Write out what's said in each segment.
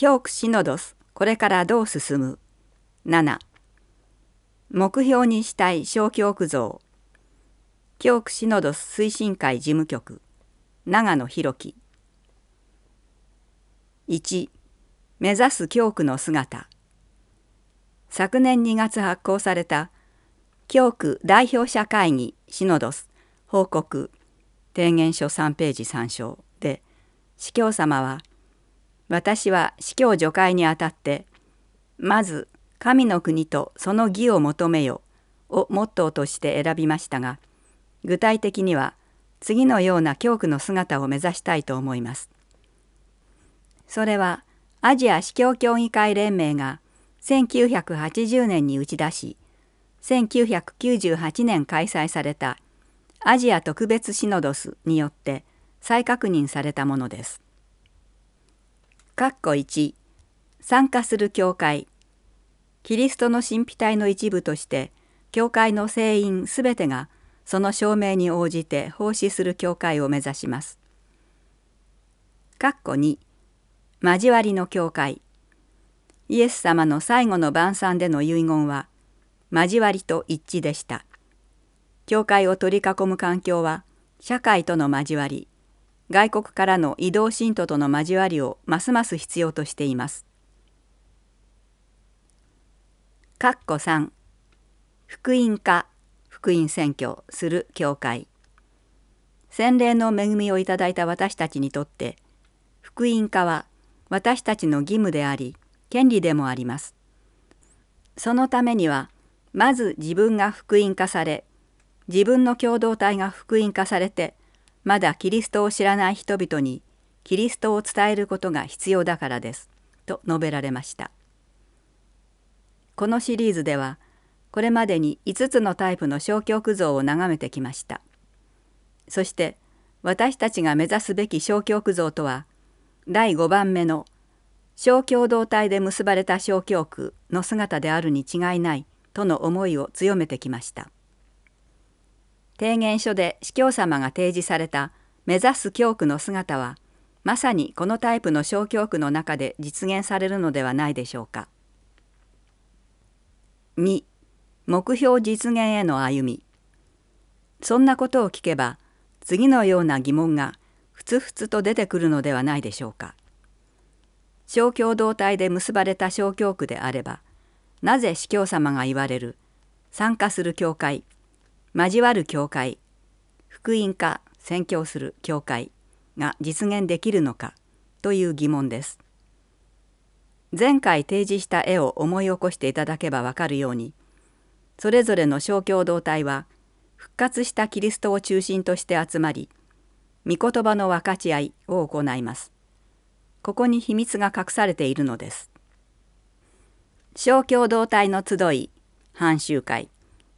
教区シノドス。これからどう進む？7目標にしたい小教区像。教区シノドス推進会事務局。長野博樹。1目指す教区の姿。昨年2月発行された。教区代表者会議シノドス報告。提言書3ページ参照で。司教様は私は司教除会にあたってまず神の国とその義を求めよをモットーとして選びましたが具体的には次のような教区の姿を目指したいと思います。それはアジア司教協議会連盟が1980年に打ち出し1998年開催されたアジア特別シノドスによって再確認されたものです。括弧1参加する教会。キリストの神秘体の一部として教会の聖員すべてがその証明に応じて奉仕する教会を目指します。括弧2交わりの教会。イエス様の最後の晩餐での遺言は交わりと一致でした。教会を取り囲む環境は社会との交わり。外国からの移動信徒との交わりをますます必要としています。括弧3福音化福音宣教する教会洗礼の恵みをいただいた私たちにとって福音化は私たちの義務であり権利でもあります。そのためにはまず自分が福音化され自分の共同体が福音化されてまだキリストを知らない人々にキリストを伝えることが必要だからです」と述べられました。このシリーズではこれまでに5つのタイプの小教区像を眺めてきました。そして私たちが目指すべき小教区像とは第5番目の小共同体で結ばれた小教区の姿であるに違いないとの思いを強めてきました。提言書で司教様が提示された目指す教区の姿はまさにこのタイプの小教区の中で実現されるのではないでしょうか。2目標実現への歩みそんなことを聞けば次のような疑問がふつふつと出てくるのではないでしょうか。小共同体で結ばれた小教区であればなぜ司教様が言われる参加する教会交わる教会福音化宣教する教会が実現できるのかという疑問です。前回提示した絵を思い起こしていただけばわかるようにそれぞれの小共同体は復活したキリストを中心として集まり御言葉の分かち合いを行います。ここに秘密が隠されているのです。小共同体の集い反集会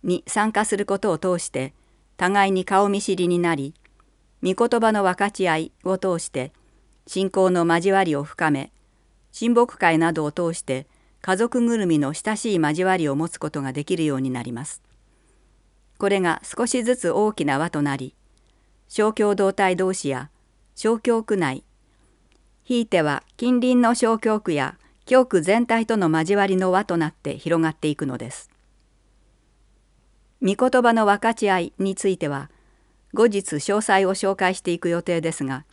に参加することを通して互いに顔見知りになり御言葉の分かち合いを通して信仰の交わりを深め親睦会などを通して家族ぐるみの親しい交わりを持つことができるようになります。これが少しずつ大きな輪となり小共同体同士や小教区内ひいては近隣の小教区や教区全体との交わりの輪となって広がっていくのです。御言葉の分かち合いについては後日詳細を紹介していく予定ですが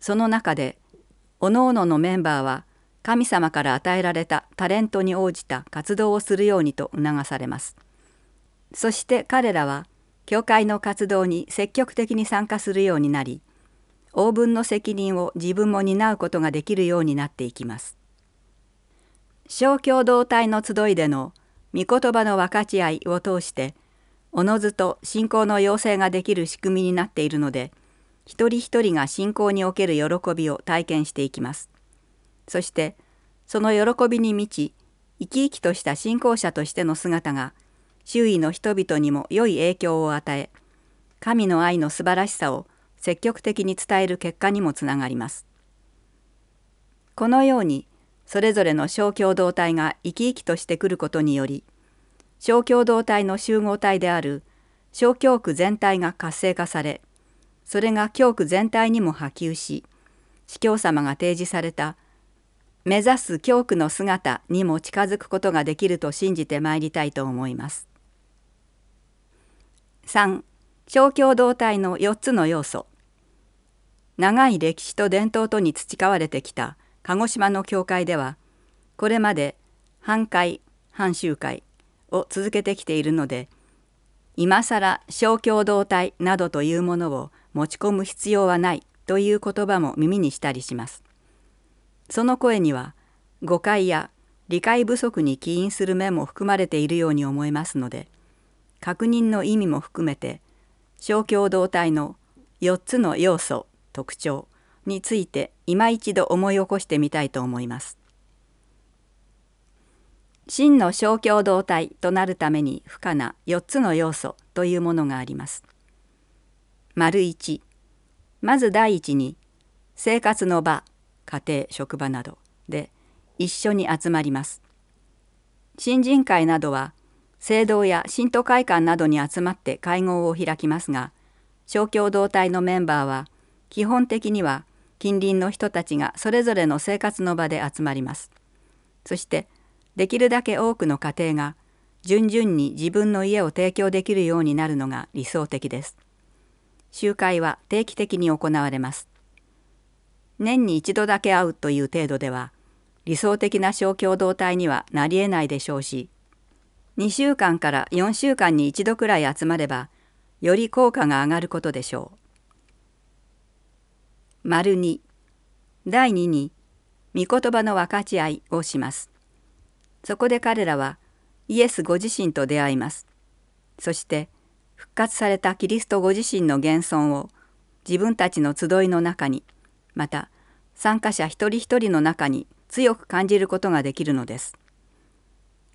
その中で各々のメンバーは神様から与えられたタレントに応じた活動をするようにと促されます。そして彼らは教会の活動に積極的に参加するようになり応分の責任を自分も担うことができるようになっていきます。小共同体の集いでの御言葉の分かち合いを通しておのずと信仰の要請ができる仕組みになっているので一人一人が信仰における喜びを体験していきます。そしてその喜びに満ち生き生きとした信仰者としての姿が周囲の人々にも良い影響を与え神の愛の素晴らしさを積極的に伝える結果にもつながります。このようにそれぞれの小共同体が生き生きとしてくることにより小共同体の集合体である小教区全体が活性化されそれが教区全体にも波及し司教様が提示された目指す教区の姿にも近づくことができると信じてまいりたいと思います。3. 小共同体の4つの要素長い歴史と伝統とに培われてきた鹿児島の教会ではこれまで半会半集会を続けてきているので今更小共同体などというものを持ち込む必要はないという言葉も耳にしたりします。その声には誤解や理解不足に起因する面も含まれているように思えますので確認の意味も含めて小共同体の4つの要素特徴について今一度思い起こしてみたいと思います。真の小共同体となるために不可な4つの要素というものがあります。丸1まず第一に生活の場家庭職場などで一緒に集まります。新人会などは聖堂や新都会館などに集まって会合を開きますが小共同体のメンバーは基本的には近隣の人たちがそれぞれの生活の場で集まります。そしてできるだけ多くの家庭が順々に自分の家を提供できるようになるのが理想的です。集会は定期的に行われます。年に一度だけ会うという程度では理想的な小共同体にはなりえないでしょうし2週間から4週間に一度くらい集まればより効果が上がることでしょう。丸2第2に御言葉の分かち合いをします。そこで彼らはイエスご自身と出会います。そして復活されたキリストご自身の現存を自分たちの集いの中にまた参加者一人一人の中に強く感じることができるのです。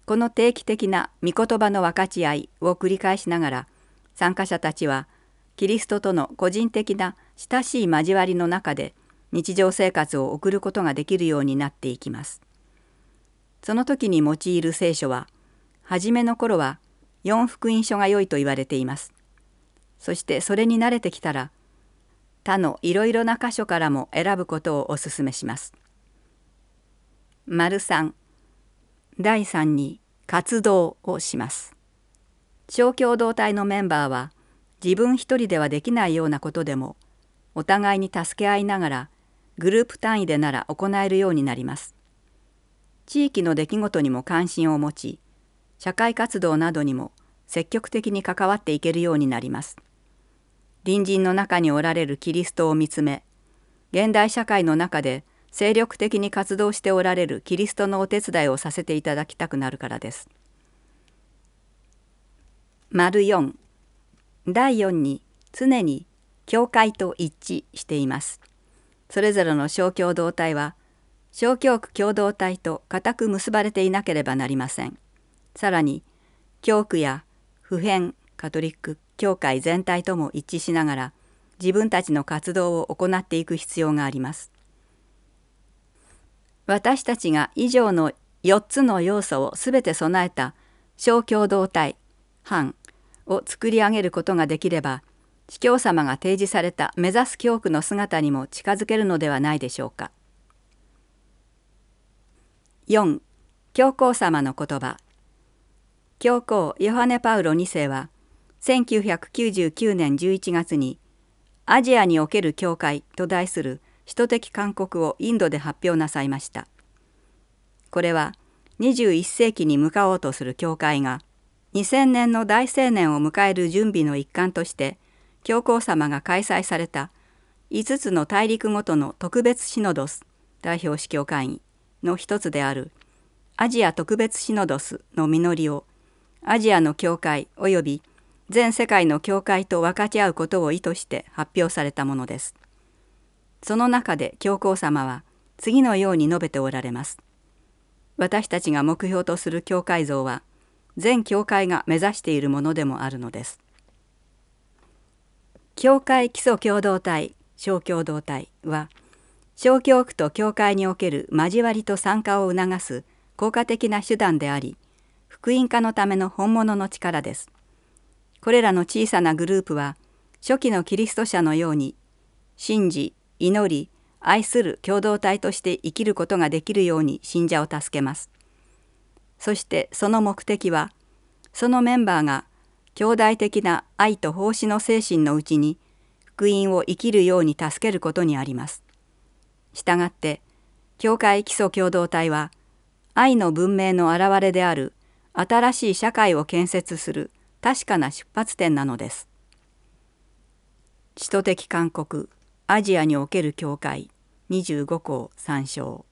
この定期的な御言葉の分かち合いを繰り返しながら参加者たちはキリストとの個人的な親しい交わりの中で日常生活を送ることができるようになっていきます。その時に用いる聖書は初めの頃は四福音書が良いと言われています。そしてそれに慣れてきたら他のいろいろな箇所からも選ぶことをお勧めします。丸三第三に活動をします。小共同体のメンバーは自分一人ではできないようなことでもお互いに助け合いながらグループ単位でなら行えるようになります。地域の出来事にも関心を持ち社会活動などにも積極的に関わっていけるようになります。隣人の中におられるキリストを見つめ現代社会の中で精力的に活動しておられるキリストのお手伝いをさせていただきたくなるからです。丸4第4に常に教会と一致しています。それぞれの小共同体は小教区共同体と固く結ばれていなければなりません。さらに教区や普遍カトリック教会全体とも一致しながら自分たちの活動を行っていく必要があります。私たちが以上の4つの要素を全て備えた小共同体班を作り上げることができれば司教様が提示された目指す教区の姿にも近づけるのではないでしょうか。4教皇様の言葉教皇ヨハネ・パウロ2世は1999年11月に「アジアにおける教会」と題する使徒的勧告をインドで発表なさいました。これは21世紀に向かおうとする教会が2000年の大青年を迎える準備の一環として教皇様が開催された5つの大陸ごとの特別シノドス代表司教会議の一つであるアジア特別シノドスの実りをアジアの教会及び全世界の教会と分かち合うことを意図して発表されたものです。その中で教皇様は次のように述べておられます。私たちが目標とする教会像は全教会が目指しているものでもあるのです。教会基礎共同体小共同体は小教区と教会における交わりと参加を促す効果的な手段であり福音化のための本物の力です。これらの小さなグループは初期のキリスト者のように信じ祈り愛する共同体として生きることができるように信者を助けます。そしてその目的はそのメンバーが兄弟的な愛と奉仕の精神のうちに福音を生きるように助けることにあります。したがって教会基礎共同体は愛の文明の表れである新しい社会を建設する確かな出発点なのです。使徒的勧告アジアにおける教会25項参照